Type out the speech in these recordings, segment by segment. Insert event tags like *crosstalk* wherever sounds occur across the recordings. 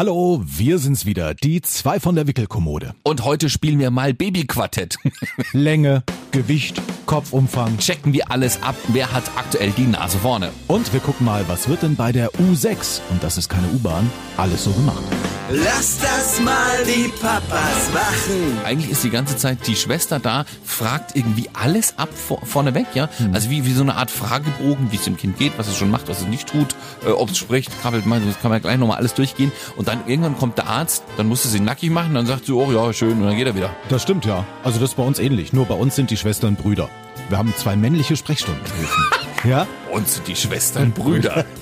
Hallo, wir sind's wieder, die zwei von der Wickelkommode. Und heute spielen wir mal Babyquartett. Länge, Gewicht, Kopfumfang. Checken wir alles ab, wer hat aktuell die Nase vorne. Und wir gucken mal, was wird denn bei der U6, und das ist keine U-Bahn, alles so gemacht. Lass das mal die Papas machen. Eigentlich ist die ganze Zeit die Schwester da, fragt irgendwie alles ab vor, vorneweg, ja. Also wie, wie so eine Art Fragebogen, wie es dem Kind geht, was es schon macht, was es nicht tut, äh, ob es spricht, krabbelt, meint, das kann man gleich nochmal alles durchgehen. Und dann irgendwann kommt der Arzt, dann musste sie nackig machen, dann sagt sie, oh ja, schön, und dann geht er wieder. Das stimmt ja. Also das ist bei uns ähnlich, nur bei uns sind die Schwestern Brüder. Wir haben zwei männliche Sprechstundenhilfen. *laughs* ja? Und sind die Schwestern Brüder. *laughs*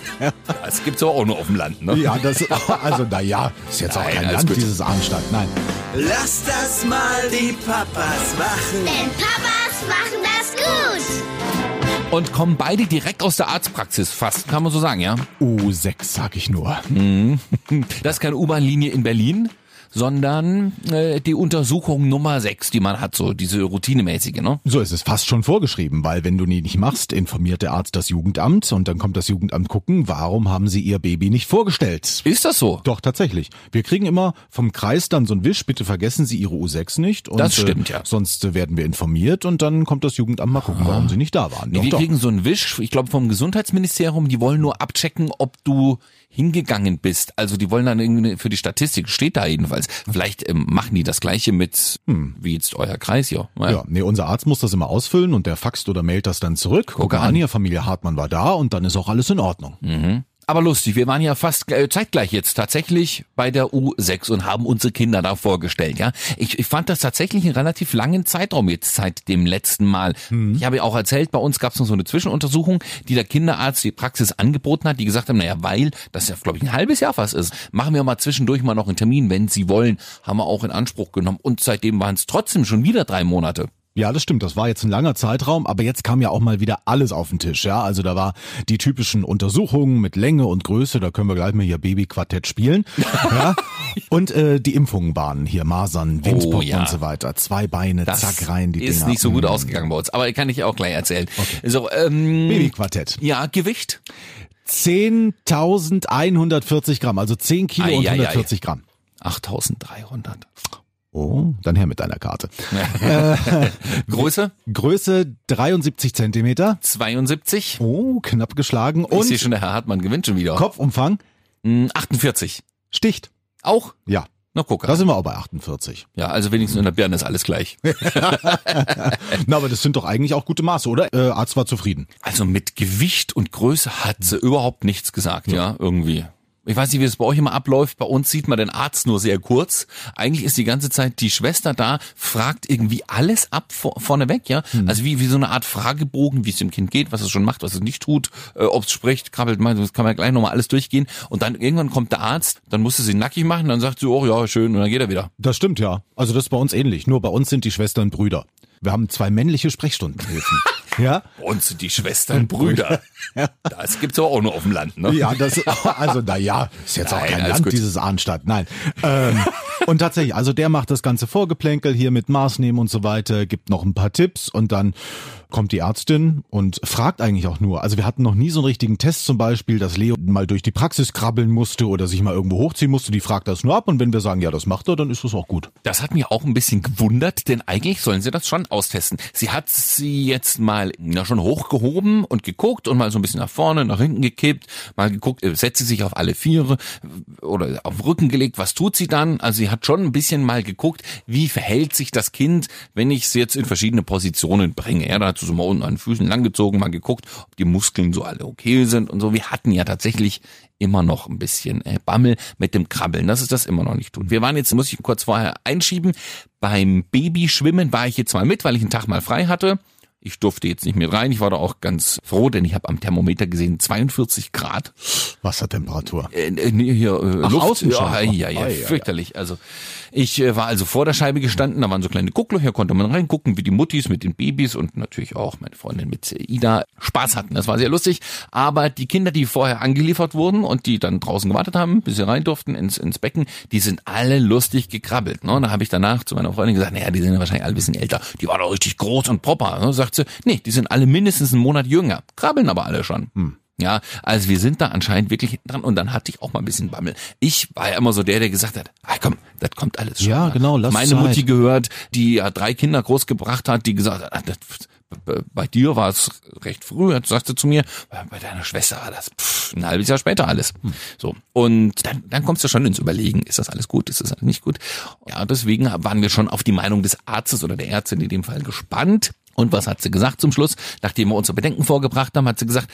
Das gibt's aber auch nur auf dem Land, ne? Ja, das, also naja, ist jetzt auch Nein, kein alles Land, gut. dieses Arnstadt, nein. Lass das mal die Papas machen. Denn Papas machen das gut. Und kommen beide direkt aus der Arztpraxis, fast, kann man so sagen, ja? U6 sag ich nur. *laughs* Das ist keine U-Bahn-Linie in Berlin, sondern äh, die Untersuchung Nummer 6, die man hat, so diese routinemäßige, ne? So ist es fast schon vorgeschrieben, weil wenn du die nicht machst, informiert der Arzt das Jugendamt und dann kommt das Jugendamt gucken, warum haben sie ihr Baby nicht vorgestellt. Ist das so? Doch, tatsächlich. Wir kriegen immer vom Kreis dann so ein Wisch, bitte vergessen Sie Ihre U6 nicht. Und, Das stimmt, äh, ja. Sonst äh, werden wir informiert und dann kommt das Jugendamt mal gucken, warum Sie nicht da waren. Nee, Doch, wir doch. kriegen so einen Wisch, ich glaube vom Gesundheitsministerium, die wollen nur abchecken, ob du hingegangen bist. Also die wollen dann irgendwie für die Statistik, steht da jedenfalls. Vielleicht ähm, machen die das gleiche mit, wie jetzt euer Kreis hier. Naja. Ja, nee, unser Arzt muss das immer ausfüllen und der faxt oder mailt das dann zurück. Guck an. Familie Hartmann war da und dann ist auch alles in Ordnung. Aber lustig, wir waren ja fast äh, zeitgleich jetzt tatsächlich bei der U6 und haben unsere Kinder da vorgestellt, ja. Ich, ich fand das tatsächlich einen relativ langen Zeitraum jetzt seit dem letzten Mal. Ich habe ja auch erzählt, bei uns gab es noch so eine Zwischenuntersuchung, die der Kinderarzt die Praxis angeboten hat, die gesagt haben, naja, weil das ja, glaube ich, ein halbes Jahr fast ist, machen wir mal zwischendurch mal noch einen Termin, wenn Sie wollen, haben wir auch in Anspruch genommen. Und seitdem waren es trotzdem schon wieder drei Monate. Ja, das stimmt. Das war jetzt ein langer Zeitraum, aber jetzt kam ja auch mal wieder alles auf den Tisch. Ja, also da war die typischen Untersuchungen mit Länge und Größe. Da können wir gleich mal hier Babyquartett spielen. *laughs* ja. Und äh, die Impfungen waren hier Masern, Windpocken Oh, ja. und so weiter. Zwei Beine, Das zack rein die ist Dinger. nicht so gut Mm. ausgegangen bei uns, aber kann ich auch gleich erzählen. So, ähm, Babyquartett. ja, Gewicht? 10.140 Gramm, also 10 Kilo Ei, und ei, ei. 140 Gramm. 8300. Oh, dann her mit deiner Karte. *laughs* Größe? Größe 73 Zentimeter. 72. Oh, knapp geschlagen. Ich sehe Und schon, der Herr Hartmann gewinnt schon wieder. Kopfumfang Hm, 48. sticht. Auch? Ja, Na guck. da sind wir auch bei 48. Ja, also wenigstens in der Birne ist alles gleich. *laughs* Na, aber das sind doch eigentlich auch gute Maße, oder? Äh, Arzt war zufrieden. Also mit Gewicht und Größe hat sie überhaupt nichts gesagt, ja, irgendwie. Ich weiß nicht, wie es bei euch immer abläuft. Bei uns sieht man den Arzt nur sehr kurz. Eigentlich ist die ganze Zeit die Schwester da, fragt irgendwie alles ab vor, vorneweg, ja. Also wie, wie so eine Art Fragebogen, wie es dem Kind geht, was es schon macht, was es nicht tut, äh, ob es spricht, krabbelt, meint, das kann man gleich nochmal alles durchgehen. Und dann irgendwann kommt der Arzt, dann musste sie nackig machen, dann sagt sie, oh ja, schön, und dann geht er wieder. Das stimmt, ja. Also das ist bei uns ähnlich. Nur bei uns sind die Schwestern Brüder. Wir haben zwei männliche Sprechstundenhilfen. *laughs* ja? Und sind die Schwestern Brüder. *laughs* Das gibt's aber auch nur auf dem Land, ne? Ja, das, also na ja, ist jetzt auch Nein, kein alles Land, gut. dieses Arnstadt, nein. Ähm, und tatsächlich, also der macht das ganze Vorgeplänkel hier mit Maßnehmen und so weiter, gibt noch ein paar Tipps und dann kommt die Ärztin und fragt eigentlich auch nur. Also wir hatten noch nie so einen richtigen Test zum Beispiel, dass Leo mal durch die Praxis krabbeln musste oder sich mal irgendwo hochziehen musste. Die fragt das nur ab und wenn wir sagen, ja, das macht er, dann ist das auch gut. Das hat mich auch ein bisschen gewundert, denn eigentlich sollen sie das schon austesten. Sie hat sie jetzt mal na, schon hochgehoben und geguckt und mal so ein bisschen nach vorne, nach hinten gekippt, mal geguckt, äh, setzt sie sich auf alle Viere äh, oder auf Rücken gelegt, was tut sie dann? Also sie hat schon ein bisschen mal geguckt, wie verhält sich das Kind, wenn ich es jetzt in verschiedene Positionen bringe. Ja, da sie so mal unten an den Füßen langgezogen, mal geguckt, ob die Muskeln so alle okay sind und so. Wir hatten ja tatsächlich immer noch ein bisschen äh, Bammel mit dem Krabbeln, dass es das immer noch nicht tut. Wir waren jetzt, muss ich kurz vorher einschieben, beim Babyschwimmen war ich jetzt mal mit, weil ich einen Tag mal frei hatte. Ich durfte jetzt nicht mit rein. Ich war da auch ganz froh, denn ich habe am Thermometer gesehen 42 Grad. Wassertemperatur. Äh, äh, nee, hier äh, Ach, Luft. ja, ja, ja, ei. fürchterlich. Also ich äh, war also vor der Scheibe gestanden, da waren so kleine Gucklöcher, konnte man reingucken, wie die Muttis mit den Babys und natürlich auch meine Freundin mit äh, Ida Spaß hatten. Das war sehr lustig. Aber die Kinder, die vorher angeliefert wurden und die dann draußen gewartet haben, bis sie rein durften ins, ins Becken, die sind alle lustig gekrabbelt. Ne? Und da habe ich danach zu meiner Freundin gesagt, naja, die sind ja wahrscheinlich alle ein bisschen älter. Die waren doch richtig groß und proper. Ne? Sagt sie, nee, die sind alle mindestens einen Monat jünger, krabbeln aber alle schon. Ja, also wir sind da anscheinend wirklich hinten dran und dann hatte ich auch mal ein bisschen Bammel. Ich war ja immer so der, der gesagt hat, ah, komm, das kommt alles schon. Ja, genau, lass Meine Zeit. Mutti gehört, die ja drei Kinder großgebracht hat, die gesagt hat, ah, das, bei dir war es recht früh, hat- sagte zu mir, bei bei deiner Schwester war das pff, ein halbes Jahr später alles. Hm. So. Und dann, dann kommst du schon ins Überlegen, ist das alles gut, ist das alles nicht gut? Ja, deswegen waren wir schon auf die Meinung des Arztes oder der Ärztin in dem Fall gespannt. Und was hat sie gesagt zum Schluss? Nachdem wir unsere Bedenken vorgebracht haben, hat sie gesagt,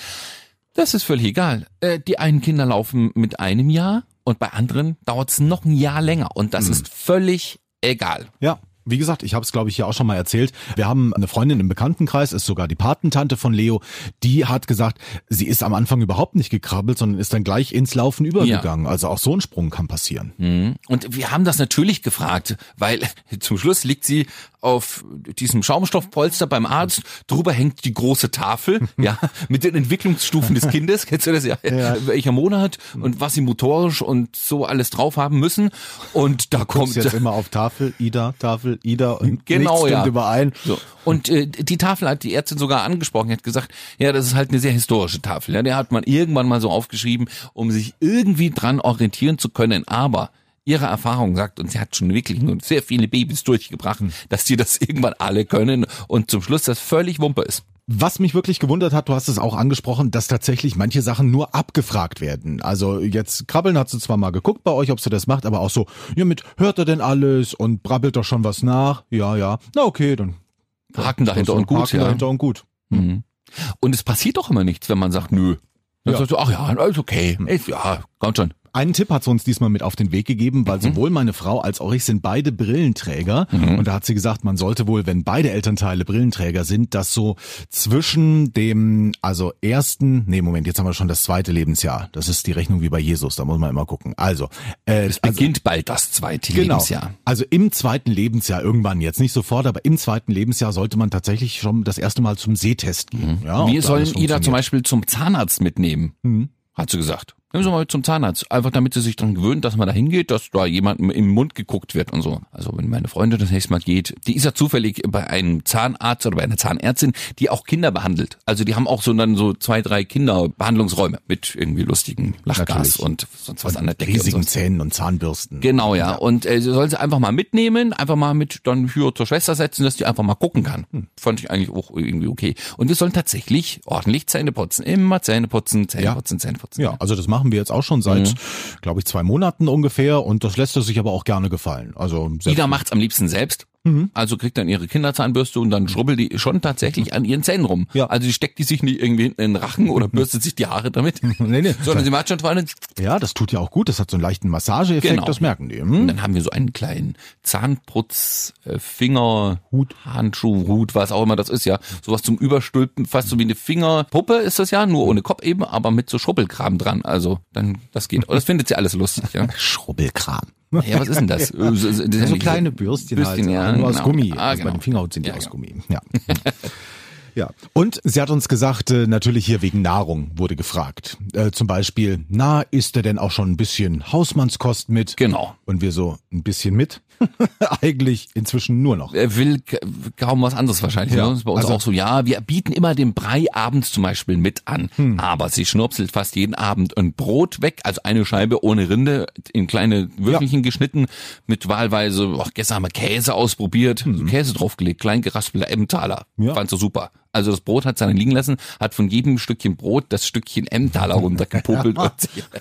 das ist völlig egal. Äh, die einen Kinder laufen mit einem Jahr und bei anderen dauert es noch ein Jahr länger. Und das ist völlig egal. Ja. Wie gesagt, ich habe es, glaube ich, hier auch schon mal erzählt. Wir haben eine Freundin im Bekanntenkreis, ist sogar die Patentante von Leo, die hat gesagt, sie ist am Anfang überhaupt nicht gekrabbelt, sondern ist dann gleich ins Laufen übergegangen. Also auch so ein Sprung kann passieren. Mhm. Und wir haben das natürlich gefragt, weil *laughs* zum Schluss liegt sie auf diesem Schaumstoffpolster beim Arzt. Drüber hängt die große Tafel, ja, *laughs* mit den Entwicklungsstufen des Kindes. *laughs* Kennst du das ja? Welcher Monat und was sie motorisch und so alles drauf haben müssen. Und da Guckst kommt jetzt immer auf Tafel, Ida, Tafel, Ida und *laughs* Genau, nichts stimmt ja. überein. So. Und äh, die Tafel hat die Ärztin sogar angesprochen, hat gesagt, ja, das ist halt eine sehr historische Tafel. Ja, der hat man irgendwann mal so aufgeschrieben, um sich irgendwie dran orientieren zu können. Aber ihre Erfahrung sagt, und sie hat schon wirklich nur sehr viele Babys durchgebracht, dass die das irgendwann alle können und zum Schluss das völlig Wumpe ist. Was mich wirklich gewundert hat, du hast es auch angesprochen, dass tatsächlich manche Sachen nur abgefragt werden. Also jetzt krabbeln hat sie zwar mal geguckt bei euch, ob sie das macht, aber auch so, ja mit, hört er denn alles und brabbelt doch schon was nach? Ja, ja. Na okay, dann. Haken dahinter und gut, Haken ja. dahinter und gut. Mhm. Und es passiert doch immer nichts, wenn man sagt, nö. Dann Ja. sagst du, ach ja, alles okay. Ist, ja, kommt schon. Einen Tipp hat sie uns diesmal mit auf den Weg gegeben, weil sowohl meine Frau als auch ich sind beide Brillenträger. Und da hat sie gesagt, man sollte wohl, wenn beide Elternteile Brillenträger sind, das so zwischen dem, also ersten, nee, Moment, jetzt haben wir schon das zweite Lebensjahr. Das ist die Rechnung wie bei Jesus, da muss man immer gucken. Also, äh, Es beginnt bald das zweite Genau. Lebensjahr. Also im zweiten Lebensjahr irgendwann jetzt nicht sofort, aber im zweiten Lebensjahr sollte man tatsächlich schon das erste Mal zum Sehtest gehen. Ja, ob Wir sollen Ida zum. Beispiel zum Zahnarzt mitnehmen, hat sie gesagt. Nehmen Sie mal zum Zahnarzt, einfach damit sie sich dran gewöhnt, dass man da hingeht, dass da jemandem im Mund geguckt wird und so. Also wenn meine Freundin das nächste Mal geht, die ist ja zufällig bei einem Zahnarzt oder bei einer Zahnärztin, die auch Kinder behandelt. Also die haben auch so dann so zwei, drei Kinderbehandlungsräume mit irgendwie lustigen Lachgas Natürlich. und sonst was an der Decke. riesigen und. Zähnen und Zahnbürsten. Genau, ja. Und äh, sie soll sie einfach mal mitnehmen, einfach mal mit dann hier zur Schwester setzen, dass die einfach mal gucken kann. Hm. Fand ich eigentlich auch irgendwie okay. Und wir sollen tatsächlich ordentlich Zähne putzen. Immer Zähne putzen, Zähne Ja. putzen, Zähne putzen. Ja, also das machen wir jetzt auch schon seit, glaube ich, zwei Monaten ungefähr und das lässt er sich aber auch gerne gefallen. Also Ida macht's am liebsten selbst. Mhm. Also kriegt dann ihre Kinderzahnbürste und dann schrubbelt die schon tatsächlich an ihren Zähnen rum. Ja. Also die steckt die sich nicht irgendwie hinten in den Rachen oder bürstet sich die Haare damit. *laughs* Nee, nee. Sondern sie macht schon vor allem ja, das tut ja auch gut. Das hat so einen leichten Massageeffekt, Genau. das merken die. Und Hm? dann haben wir so einen kleinen Zahnputz, äh, Finger, Hut, Handschuh, Hut, was auch immer das ist, ja. Sowas zum Überstülpen, fast so wie eine Fingerpuppe ist das ja, nur ohne Kopf eben, aber mit so Schrubbelkram dran. Also, dann, das geht. Das findet sie alles lustig, ja. *laughs* Schrubbelkram. Ja, was ist denn das? *laughs* Äh, ja So kleine Bürstchen, Bürstchen, halt, ja, nur aus genau. Gummi. Ah, also Bei genau. den Fingerhut sind die Ja, aus. Gummi. Ja. *laughs* Ja, und sie hat uns gesagt, äh, natürlich hier wegen Nahrung wurde gefragt. Äh, zum Beispiel, na, isst er denn auch schon ein bisschen Hausmannskost mit? Genau. Und wir so, ein bisschen mit? *laughs* Eigentlich inzwischen nur noch. Er will kaum was anderes wahrscheinlich. Ja, Ja, das ist bei uns also- auch so. Ja, wir bieten immer den Brei abends zum Beispiel mit an. Hm. Aber sie schnurpselt fast jeden Abend ein Brot weg, also eine Scheibe ohne Rinde, in kleine Würfelchen geschnitten, mit wahlweise, oh, gestern haben wir Käse ausprobiert, so Käse draufgelegt, klein geraspelter Emmentaler. Hm. Ja. Fand so super. Also das Brot hat sie dann liegen lassen, hat von jedem Stückchen Brot das Stückchen Emmentaler runtergepopelt und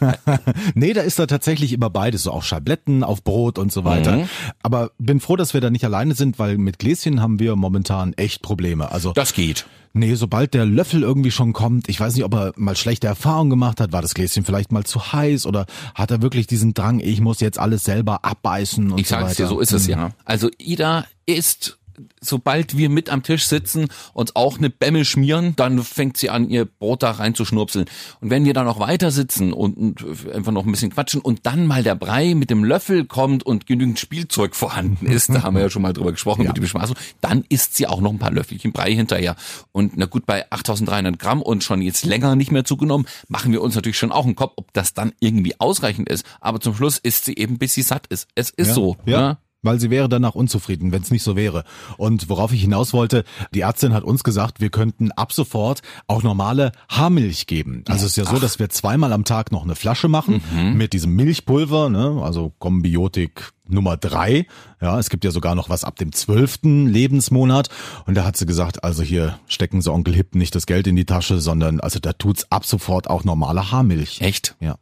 *laughs* Nee, da ist da tatsächlich immer beides, so auch Schabletten auf Brot und so weiter. Mhm. Aber bin froh, dass wir da nicht alleine sind, weil mit Gläschen haben wir momentan echt Probleme. Also das geht. Nee, sobald der Löffel irgendwie schon kommt, ich weiß nicht, ob er mal schlechte Erfahrungen gemacht hat, war das Gläschen vielleicht mal zu heiß oder hat er wirklich diesen Drang, ich muss jetzt alles selber abbeißen und Ich so sag's weiter. dir, so ist es ja. Also Ida ist, sobald wir mit am Tisch sitzen, uns auch eine Bämme schmieren, dann fängt sie an, ihr Brot da reinzuschnurpseln. Und wenn wir dann noch weiter sitzen und, und einfach noch ein bisschen quatschen und dann mal der Brei mit dem Löffel kommt und genügend Spielzeug vorhanden ist, da haben wir ja schon mal drüber gesprochen mit dem Bespaßung, dann isst sie auch noch ein paar Löffelchen Brei hinterher. Und na gut, bei 8300 Gramm und schon jetzt länger nicht mehr zugenommen, machen wir uns natürlich schon auch einen Kopf, ob das dann irgendwie ausreichend ist. Aber zum Schluss isst sie eben, bis sie satt ist. Es ist Ja, so. ja. ne? Weil sie wäre danach unzufrieden, wenn es nicht so wäre. Und worauf ich hinaus wollte, die Ärztin hat uns gesagt, wir könnten ab sofort auch normale Haarmilch geben. Also es ist ja so, dass wir zweimal am Tag noch eine Flasche machen mit diesem Milchpulver, ne? also Kombiotik Nummer drei. Ja, es gibt ja sogar noch was ab dem zwölften Lebensmonat. Und da hat sie gesagt, also hier stecken sie Onkel Hip nicht das Geld in die Tasche, sondern also da tut's ab sofort auch normale Haarmilch. Echt? Ja.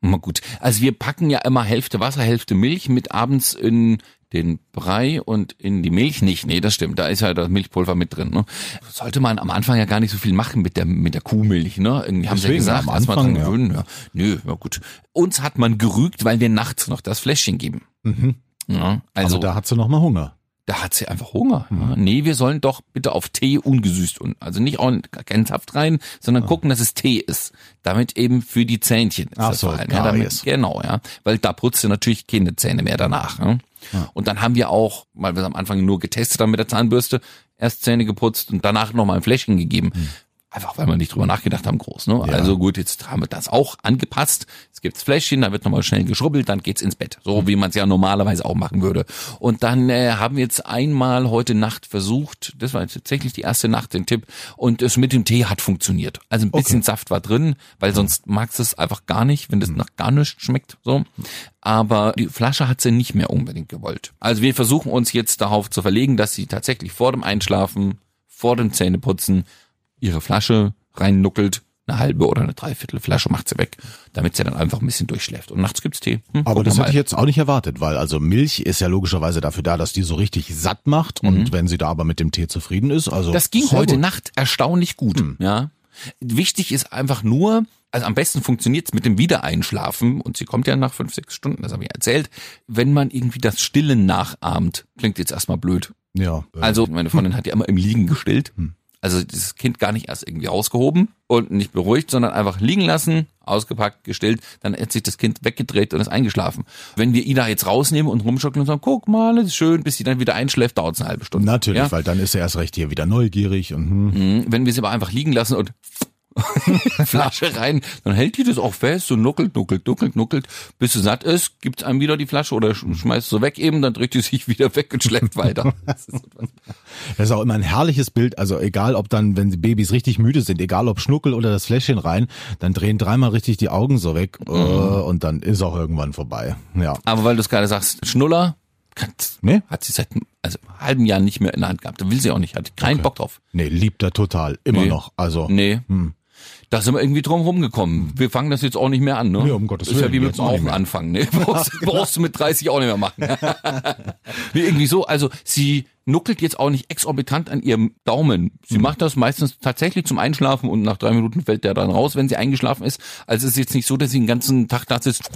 Na gut. Also wir packen ja immer Hälfte Wasser, Hälfte Milch mit abends in den Brei und in die Milch nicht. Nee, das stimmt. Da ist ja das Milchpulver mit drin. Ne? Sollte man am Anfang ja gar nicht so viel machen mit der mit der Kuhmilch. Ne? Irgendwie haben sie ja gesagt, am Anfang, dran ja. gewöhnen. Ja. Nö, ja gut. Uns hat man gerügt, weil wir nachts noch das Fläschchen geben. Mhm. Ja, Also also da hat sie noch mal Hunger. Da hat sie einfach Hunger. Ja. Nee, wir sollen doch bitte auf Tee ungesüßt und also nicht auch keinen Saft rein, sondern gucken, dass es Tee ist. Damit eben für die Zähnchen. ist Ach das so, vor allem, ja, damit. Genau, ja. Weil da putzt sie natürlich keine Zähne mehr danach. Ja. Und dann haben wir auch, weil wir es am Anfang nur getestet haben mit der Zahnbürste, erst Zähne geputzt und danach nochmal ein Fläschchen gegeben. Einfach weil wir nicht drüber nachgedacht haben, groß. Ne? Also gut, jetzt haben wir das auch angepasst. Es gibt das Fläschchen, da wird nochmal schnell geschrubbelt, dann geht's ins Bett. So wie man es ja normalerweise auch machen würde. Und dann äh, haben wir jetzt einmal heute Nacht versucht, das war jetzt tatsächlich die erste Nacht, den Tipp, und es mit dem Tee hat funktioniert. Also ein bisschen Saft war drin, weil sonst magst du es einfach gar nicht, wenn das nach gar nichts schmeckt. So. Aber die Flasche hat sie nicht mehr unbedingt gewollt. Also wir versuchen uns jetzt darauf zu verlegen, dass sie tatsächlich vor dem Einschlafen, vor dem Zähneputzen ihre Flasche reinnuckelt, eine halbe oder eine Dreiviertel Flasche macht sie weg, damit sie dann einfach ein bisschen durchschläft. Und nachts gibt's Tee. Hm, Aber das hätte ich jetzt auch nicht erwartet, weil also Milch ist ja logischerweise dafür da, dass die so richtig satt macht. Und wenn sie da aber mit dem Tee zufrieden ist, also Das ging heute gut. Nacht erstaunlich gut. Ja. Wichtig ist einfach nur, also am besten funktioniert's mit dem Wiedereinschlafen und sie kommt ja nach fünf, sechs Stunden, das habe ich erzählt, wenn man irgendwie das Stillen nachahmt. Klingt jetzt erstmal blöd. Ja. äh, Also meine Freundin hat ja immer im Liegen gestillt. Also das Kind gar nicht erst irgendwie rausgehoben und nicht beruhigt, sondern einfach liegen lassen, ausgepackt, gestillt, dann hat sich das Kind weggedreht und ist eingeschlafen. Wenn wir Ida jetzt rausnehmen und rumschocken und sagen, guck mal, ist schön, bis sie dann wieder einschläft, dauert es eine halbe Stunde. Natürlich, Ja? weil dann ist er erst recht hier wieder neugierig und hm. Mhm. Wenn wir sie aber einfach liegen lassen und *laughs* Flasche rein, dann hält die das auch fest und nuckelt, nuckelt, nuckelt, nuckelt, bis sie satt ist, gibt einem wieder die Flasche oder sch- schmeißt sie weg eben, dann dreht die sich *laughs* wieder weg und schläft weiter. *laughs* Das ist etwas- Das ist auch immer ein herrliches Bild. Also egal, ob dann, wenn die Babys richtig müde sind, egal ob Schnuckel oder das Fläschchen rein, dann drehen dreimal richtig die Augen so weg äh, und dann ist auch irgendwann vorbei. Ja. aber weil du es gerade sagst, Schnuller, kannst- Nee? hat sie seit also einem halben Jahr nicht mehr in der Hand gehabt. Da will sie auch nicht, hat keinen Bock drauf. Nee, liebt er total. Immer Nee. noch. Also. Nee. Da sind wir irgendwie drum rumgekommen. Wir fangen das jetzt auch nicht mehr an, ne? Nee, um Gottes ist ja Willen, wie mit dem Rauchen anfangen, ne? *laughs* Brauchst, brauchst du mit 30 auch nicht mehr machen. *laughs* nee, irgendwie so. Also sie nuckelt jetzt auch nicht exorbitant an ihrem Daumen. Sie macht das meistens tatsächlich zum Einschlafen und nach drei Minuten fällt der dann raus, wenn sie eingeschlafen ist. Also es ist jetzt nicht so, dass sie den ganzen Tag da sitzt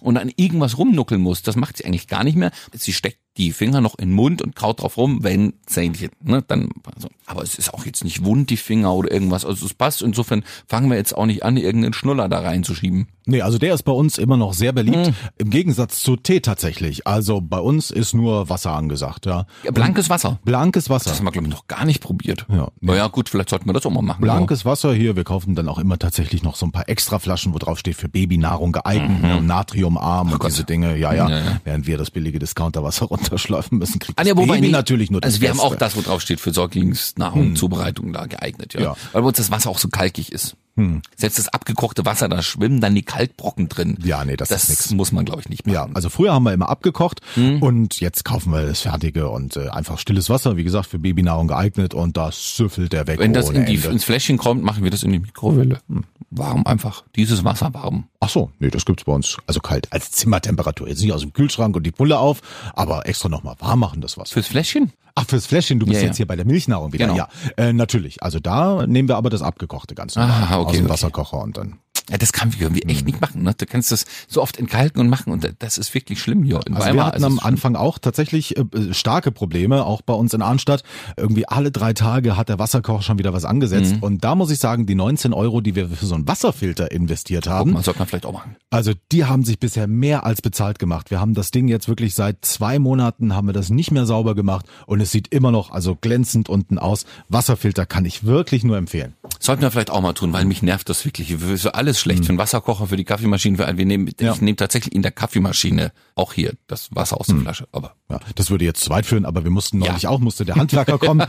und an irgendwas rumnuckeln muss. Das macht sie eigentlich gar nicht mehr. Sie steckt die Finger noch in den Mund und kaut drauf rum, wenn Zähnchen, ne, dann, also, aber es ist auch jetzt nicht wund, die Finger oder irgendwas, also es passt, insofern fangen wir jetzt auch nicht an, irgendeinen Schnuller da reinzuschieben. Nee, also der ist bei uns immer noch sehr beliebt. Im Gegensatz zu Tee tatsächlich. Also bei uns ist nur Wasser angesagt, ja. Ja, blankes Wasser. Blankes Wasser. Das haben wir, glaube ich, noch gar nicht probiert. Ja. Naja, gut, vielleicht sollten wir das auch mal machen. Blankes Wasser hier, wir kaufen dann auch immer tatsächlich noch so ein paar extra Flaschen, wo drauf steht für Babynahrung geeignet, ne, natriumarm und diese Dinge, ja, ja, Mhm. Ja, ja. Während wir das billige Discounterwasser runterschleifen müssen, kriegt Ah, das wobei, Baby nee, natürlich nur das Also wir haben Beste. auch das, wo drauf steht, für Säuglingsnahrung, Zubereitung da geeignet, ja. Ja. Weil bei uns das Wasser auch so kalkig ist. Selbst das abgekochte Wasser, da schwimmen dann die Kalkbrocken drin. Ja, nee, das ist nix. muss man, glaube ich, nicht machen. Ja, also früher haben wir immer abgekocht Mhm. und jetzt kaufen wir das Fertige und äh, einfach stilles Wasser, wie gesagt, für Babynahrung geeignet und das süffelt der weg Wenn das in die, ins Fläschchen kommt, machen wir das in die Mikrowelle. Warm einfach. Dieses Wasser warm. Ach so, nee, das gibt's bei uns also kalt als Zimmertemperatur, jetzt nicht aus dem Kühlschrank und die Pulle auf, aber extra nochmal warm machen das Wasser. Fürs Fläschchen? Ach, fürs Fläschchen, du bist Ja, ja. jetzt hier bei der Milchnahrung wieder. Genau. Ja, äh, natürlich. Also da nehmen wir aber das abgekochte ganz normal Ah, okay, aus dem okay. Wasserkocher und dann. Ja, das kann wir irgendwie echt nicht machen. Ne? Du kannst das so oft entkalken und machen und das ist wirklich schlimm hier in Also wir Weimar. hatten am es ist schlimm. Anfang auch tatsächlich äh, äh, starke Probleme, auch bei uns in Arnstadt. Irgendwie alle drei Tage hat der Wasserkocher schon wieder was angesetzt. Mhm. Und da muss ich sagen, die 19 Euro, die wir für so einen Wasserfilter investiert haben, Man sollte man vielleicht auch machen. also die haben sich bisher mehr als bezahlt gemacht. Wir haben das Ding jetzt wirklich seit zwei Monaten, haben wir das nicht mehr sauber gemacht und es sieht immer noch also glänzend unten aus. Wasserfilter kann ich wirklich nur empfehlen. Sollten wir vielleicht auch mal tun, weil mich nervt das wirklich. Für alles schlecht. Für den Wasserkocher, für die Kaffeemaschine, für wir nehmen, Ja. ich nehme tatsächlich in der Kaffeemaschine auch hier das Wasser aus der Flasche. Aber Ja, das würde jetzt zu weit führen, aber wir mussten neulich Ja. auch, musste der Handwerker *laughs* kommen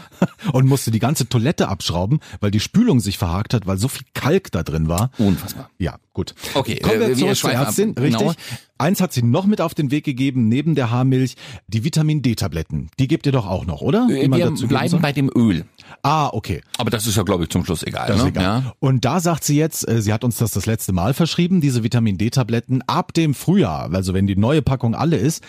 und musste die ganze Toilette abschrauben, weil die Spülung sich verhakt hat, weil so viel Kalk da drin war. unfassbar. Ja, gut. Okay, kommen äh, wir wir zur. Ärztin. Richtig. Genau. Eins hat sie noch mit auf den Weg gegeben, neben der Haarmilch, die Vitamin D-Tabletten. Die gebt ihr doch auch noch, oder? Die man Wir bleiben bei dem Öl. Ah, okay. Aber das ist ja, glaube ich, zum Schluss egal. Das ne? ist egal. Ja. Und da sagt sie jetzt, äh, sie hat uns das das letzte Mal verschrieben, diese Vitamin D-Tabletten ab dem Frühjahr, also wenn die neue Packung alle ist,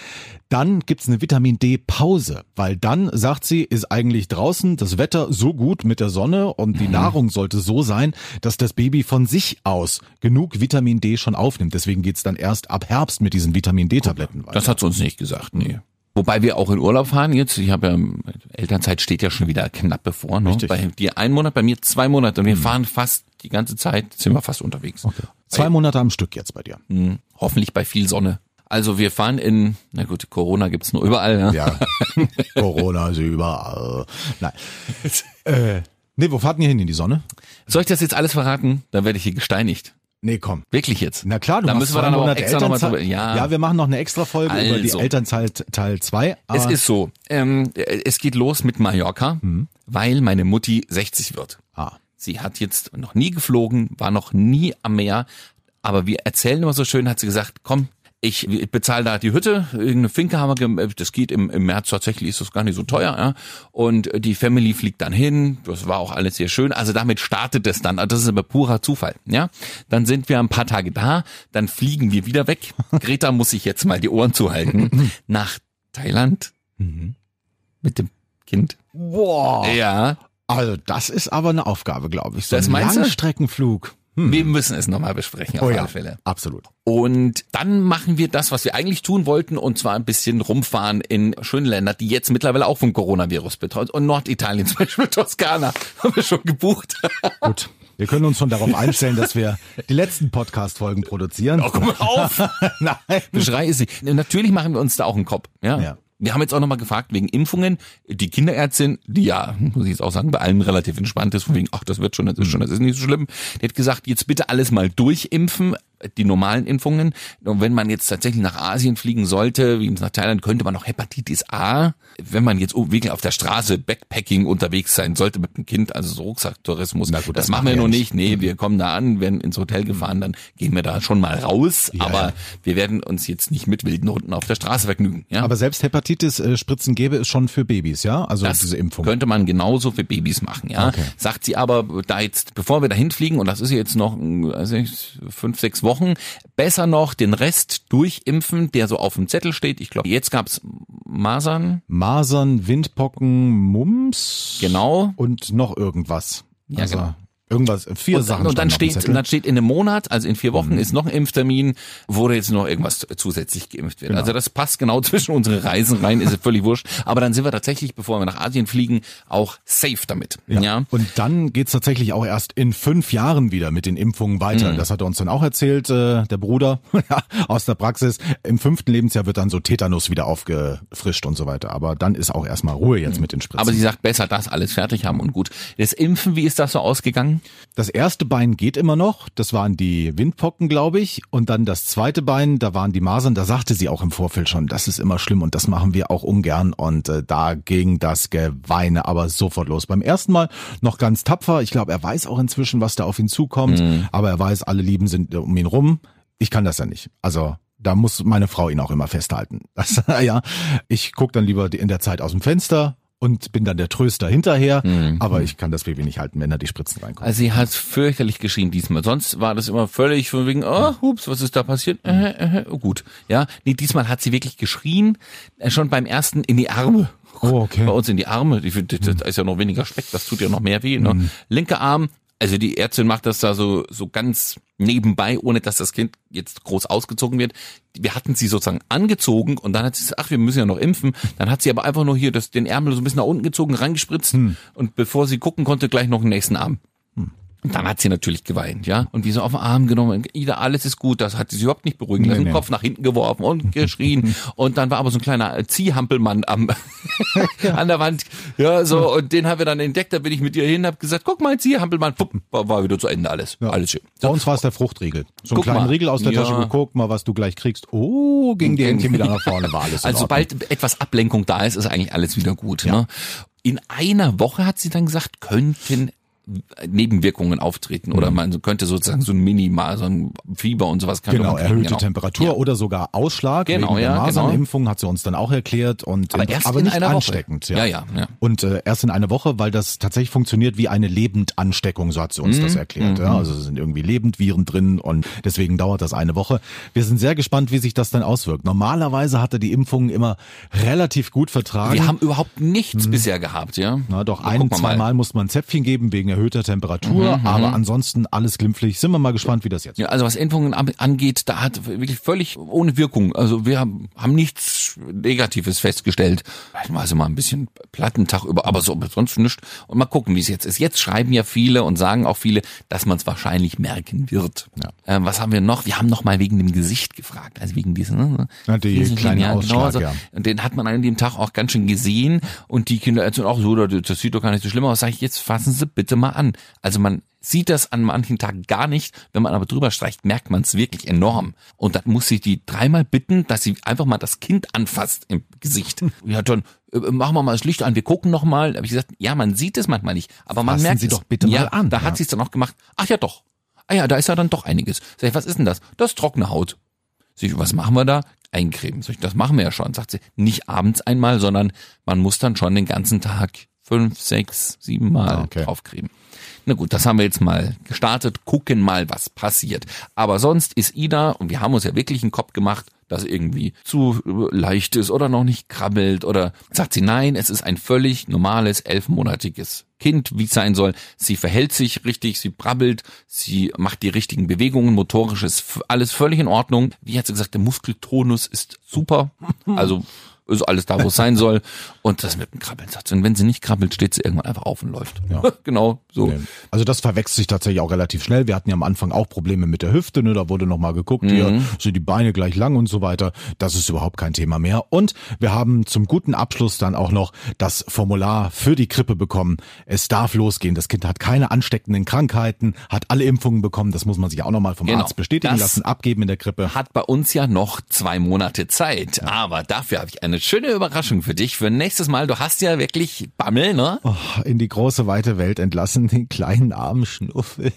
dann gibt's eine Vitamin D-Pause, weil dann, sagt sie, ist eigentlich draußen das Wetter so gut mit der Sonne und Mhm. die Nahrung sollte so sein, dass das Baby von sich aus genug Vitamin D schon aufnimmt. Deswegen geht's dann erst ab Herbst mit diesen Vitamin D-Tabletten weiter. Das hat sie uns nicht gesagt, nee. Wobei wir auch in Urlaub fahren jetzt. Ich habe ja, Elternzeit steht ja schon wieder knapp bevor. Ne? Richtig. Bei dir ein Monat, bei mir zwei Monate. Und wir fahren fast die ganze Zeit, sind wir fast unterwegs. Zwei Monate am Stück jetzt bei dir. Mhm. Hoffentlich bei viel Sonne. Also wir fahren in, na gut, Corona gibt's nur überall. Ja. Ja, *laughs* Corona ist überall. Nein. Äh, nee, wo fahrt ihr hin in die Sonne? Soll ich das jetzt alles verraten? Dann werde ich hier gesteinigt. Nee, komm. Wirklich jetzt. Na klar, du Da müssen wir dann aber extra noch mal Elternzeit. drüber- ja. ja, wir machen noch eine extra Folge über die Also. Elternzeit Teil 2. Es ist so, ähm, es geht los mit Mallorca, weil meine Mutti 60 wird. ah, Sie hat jetzt noch nie geflogen, war noch nie am Meer, aber wir erzählen immer so schön, hat sie gesagt, komm, ich bezahle da die Hütte, irgendeine Finke haben wir, gem- das geht im, im März tatsächlich, ist das gar nicht so teuer, ja. Und die Family fliegt dann hin, das war auch alles sehr schön. Also damit startet es dann, das ist aber purer Zufall, ja. Dann sind wir ein paar Tage da, dann fliegen wir wieder weg. *laughs* Greta muss sich jetzt mal die Ohren zuhalten. *laughs* Nach Thailand mit dem Kind. boah. Ja, Also das ist aber eine Aufgabe, glaube ich. So Das ein meinst du? Langstreckenflug. wir müssen es nochmal besprechen, auf Oh alle ja, Fälle. absolut. Und dann machen wir das, was wir eigentlich tun wollten, und zwar ein bisschen rumfahren in schöne Länder, die jetzt mittlerweile auch vom Coronavirus betreut. Und Norditalien, *laughs* zum Beispiel Toskana, haben wir schon gebucht. *laughs* Gut. Wir können uns schon darauf einstellen, dass wir die letzten Podcast-Folgen produzieren. Oh, mal auf! *laughs* Nein. Beschrei ist sie. Natürlich machen wir uns da auch einen Kopf. Ja. Ja. Wir haben jetzt auch nochmal gefragt wegen Impfungen. Die Kinderärztin, die ja, muss ich jetzt auch sagen, bei allen relativ entspannt ist, von wegen, ach, das wird schon, das ist schon, das ist nicht so schlimm. Die hat gesagt, jetzt bitte alles mal durchimpfen, die normalen Impfungen. Und wenn man jetzt tatsächlich nach Asien fliegen sollte, wie nach Thailand, könnte man noch Hepatitis A. Wenn man jetzt wirklich auf der Straße Backpacking unterwegs sein sollte mit dem Kind, also so Rucksacktourismus, Na gut, das, das machen wir wir noch nicht. nicht. Nee, wir kommen da an, werden ins Hotel gefahren, dann gehen wir da schon mal raus. Ja, aber ja. wir werden uns jetzt nicht mit wilden Hunden auf der Straße vergnügen. Ja? Aber selbst Hepatitis-Spritzen gäbe es schon für Babys, ja? Also das diese Impfung. könnte man genauso für Babys machen, ja. Okay. Sagt sie aber, da jetzt, bevor wir dahin fliegen, und das ist jetzt noch also ich, fünf, sechs Wochen, besser noch den Rest durchimpfen, der so auf dem Zettel steht. Ich glaube, jetzt gab's Masern, Masern, Windpocken, Mumps. genau. Und noch irgendwas. Ja, also genau. Irgendwas, vier Und, Sachen. und dann steht, und dann steht in einem Monat, also in vier Mhm. Wochen ist noch ein Impftermin, wo jetzt noch irgendwas zusätzlich geimpft wird. Genau. Also das passt genau *laughs* zwischen unsere Reisen rein, ist völlig wurscht. Aber dann sind wir tatsächlich, bevor wir nach Asien fliegen, auch safe damit. Ja. Und dann geht's tatsächlich auch erst in fünf Jahren wieder mit den Impfungen weiter. Mhm. Das hat er uns dann auch erzählt, äh, der Bruder *laughs* ja, aus der Praxis. Im fünften Lebensjahr wird dann so Tetanus wieder aufgefrischt und so weiter. Aber dann ist auch erstmal Ruhe jetzt mit den Spritzen. Mhm. Aber sie sagt, besser das alles fertig haben und gut. Das Impfen, wie ist das so ausgegangen? Das erste Bein geht immer noch. Das waren die Windpocken, glaube ich. Und dann das zweite Bein, da waren die Masern. Da sagte sie auch im Vorfeld schon, das ist immer schlimm und das machen wir auch ungern. Und äh, da ging das Geweine aber sofort los. Beim ersten Mal noch ganz tapfer. Ich glaube, er weiß auch inzwischen, was da auf ihn zukommt. Aber er weiß, alle Lieben sind um ihn rum. Ich kann das ja nicht. Also da muss meine Frau ihn auch immer festhalten. *laughs* Das, ja, ich guck dann lieber in der Zeit aus dem Fenster und bin dann der Tröster hinterher. Aber ich kann das Baby nicht halten, wenn da die Spritzen reinkommen. Also sie hat fürchterlich geschrien diesmal. Sonst war das immer völlig von wegen, oh, hups, was ist da passiert? Äh, äh, oh, gut. Ja, nee, diesmal hat sie wirklich geschrien, äh, schon beim ersten in die Arme. Oh, okay. Bei uns in die Arme. Ich finde, das da ist ja noch weniger Speck, das tut ja noch mehr weh. Ne? Linke Arm, also die Ärztin macht das da so, so ganz nebenbei, ohne dass das Kind jetzt groß ausgezogen wird. Wir hatten sie sozusagen angezogen und dann hat sie gesagt, ach, wir müssen ja noch impfen. Dann hat sie aber einfach nur hier das, den Ärmel so ein bisschen nach unten gezogen, reingespritzt und bevor sie gucken konnte, gleich noch den nächsten Arm. Und dann hat sie natürlich geweint, ja. Und wie so auf den Arm genommen, Ida, alles ist gut, das hat sie sich überhaupt nicht beruhigen lassen, Nee, nee. Kopf nach hinten geworfen und geschrien. *laughs* und dann war aber so ein kleiner Ziehhampelmann am, *laughs* an der Wand, ja, so, und den haben wir dann entdeckt, da bin ich mit ihr hin, hab gesagt, guck mal, Ziehhampelmann, Pupp, war, wieder zu Ende alles. Alles schön. Bei uns war es der Fruchtriegel. So einen Guck kleinen mal. Riegel aus der Ja. Tasche geguckt, mal was du gleich kriegst. Oh, ging die Händchen wieder nach vorne, war alles Also sobald etwas Ablenkung da ist, ist eigentlich alles wieder gut. Ne? In einer Woche hat sie dann gesagt, könnten Nebenwirkungen auftreten oder man könnte sozusagen so ein Minimal, so ein Fieber und sowas kann Genau, erhöhte genau. Temperatur Ja. oder sogar Ausschlag Genau, wegen der ja, genau. Masernimpfung, hat sie uns dann auch erklärt. Und Aber erst in nicht einer Woche. ansteckend. Ja, ja, ja. Und äh, erst in einer Woche, weil das tatsächlich funktioniert wie eine Lebendansteckung, so hat sie uns Mhm. das erklärt. Ja, also es sind irgendwie Lebendviren drin und deswegen dauert das eine Woche. Wir sind sehr gespannt, wie sich das dann auswirkt. Normalerweise hat er die Impfungen immer relativ gut vertragen. Wir haben überhaupt nichts bisher gehabt, ja. Mhm. Na, doch Na, ein, gucken wir zwei mal. Mhm, Mal muss man ein Zäpfchen geben wegen erhöhter Temperatur, aber ansonsten alles glimpflich. Sind wir mal gespannt, wie das jetzt Ja, also was Impfungen an- angeht, da hat wirklich völlig ohne Wirkung. Also wir haben, haben nichts Negatives festgestellt. Also mal ein bisschen Plattentag über, aber so sonst nichts. Und mal gucken, wie es jetzt ist. Jetzt schreiben ja viele und sagen auch viele, dass man es wahrscheinlich merken wird. Ähm, was haben wir noch? Wir haben noch mal wegen dem Gesicht gefragt, also wegen diesen. Ne, Ja, die diesen- kleinen Ausschlag, ja. Und den hat man an dem Tag auch ganz schön gesehen. Und die Kinder erzählen auch so, das das sieht doch gar nicht so schlimm aus. Sag ich, jetzt fassen Sie bitte mal an. Also man sieht das an manchen Tagen gar nicht. Wenn man aber drüber streicht, merkt man es wirklich enorm. Und dann muss ich die dreimal bitten, dass sie einfach mal das Kind anfasst im Gesicht. *laughs* Ja, dann äh, machen wir mal das Licht an, wir gucken noch mal. Da habe ich gesagt, ja, man sieht es manchmal nicht, aber man Fassen merkt Sie es. doch bitte ja, mal an, Da ja. hat sie es dann auch gemacht. Ach ja, doch. Ah ja, da ist ja dann doch einiges. Sag ich, was ist denn das? Das ist trockene Haut. Sag ich, was machen wir da? Eincremen. Sag ich, das machen wir ja schon. Sagt sie, nicht abends einmal, sondern man muss dann schon den ganzen Tag fünf, sechs, sieben Mal Ah, okay. draufcremen. Na gut, das haben wir jetzt mal gestartet, gucken mal, was passiert. Aber sonst ist Ida, und wir haben uns ja wirklich einen Kopf gemacht, dass irgendwie zu leicht ist oder noch nicht krabbelt oder sagt sie, nein, es ist ein völlig normales, elfmonatiges Kind, wie es sein soll. Sie verhält sich richtig, sie brabbelt, sie macht die richtigen Bewegungen, motorisch ist f- alles völlig in Ordnung. Wie hat sie gesagt, der Muskeltonus ist super. Also ist alles da, wo es sein soll. Und das mit dem sie. Und wenn sie nicht krabbelt, steht sie irgendwann einfach auf und läuft. Ja. *laughs* genau, so. Nee. Also das verwechselt sich tatsächlich auch relativ schnell. Wir hatten ja am Anfang auch Probleme mit der Hüfte, ne? da wurde nochmal geguckt, hier sind die Beine gleich lang und so weiter. Das ist überhaupt kein Thema mehr. Und wir haben zum guten Abschluss dann auch noch das Formular für die Krippe bekommen. Es darf losgehen. Das Kind hat keine ansteckenden Krankheiten, hat alle Impfungen bekommen. Das muss man sich auch nochmal vom Genau. Arzt bestätigen Das- lassen, abgeben in der Krippe. Hat bei uns ja noch zwei Monate Zeit. Aber dafür habe ich eine schöne Überraschung für dich. Für nächstes Mal, du hast ja wirklich Bammel, ne? Oh, in die große weite Welt entlassen, den kleinen armen Schnuffel.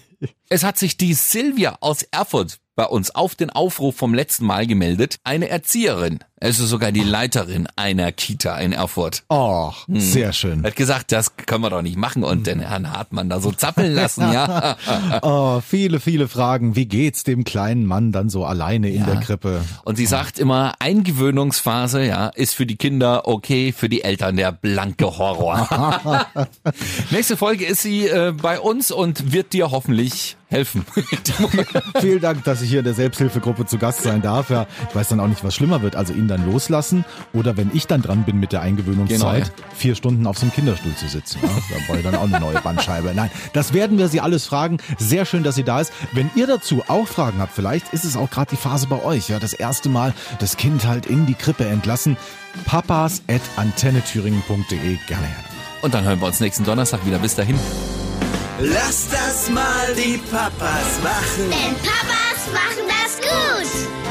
Es hat sich die Silvia aus Erfurt bei uns auf den Aufruf vom letzten Mal gemeldet. Eine Erzieherin. Es ist sogar die Leiterin einer Kita in Erfurt. Oh, Hm. sehr schön. Hat gesagt, das können wir doch nicht machen und den Herrn Hartmann da so zappeln lassen, ja. *laughs* Oh, viele, viele Fragen. Wie geht's dem kleinen Mann dann so alleine in der Krippe? Und sie sagt immer, Eingewöhnungsphase, ja, ist für die Kinder okay, für die Eltern der blanke Horror. *laughs* Nächste Folge ist sie äh, bei uns und wird dir hoffentlich helfen. *laughs* Vielen Dank, dass ich hier in der Selbsthilfegruppe zu Gast sein darf. Ja, ich weiß dann auch nicht, was schlimmer wird. Also ihn dann loslassen oder wenn ich dann dran bin mit der Eingewöhnungszeit, Genau, vier Stunden auf so einem Kinderstuhl zu sitzen. Ja, da brauche ich dann auch eine neue Bandscheibe. Nein, das werden wir Sie alles fragen. Sehr schön, dass sie da ist. Wenn ihr dazu auch Fragen habt, vielleicht ist es auch gerade die Phase bei euch. Ja, das erste Mal das Kind halt in die Krippe entlassen. Papas at antennethüringen.de. Gerne her. Und dann hören wir uns nächsten Donnerstag wieder. Bis dahin. Lass das mal die Papas machen. Denn Papas machen das gut.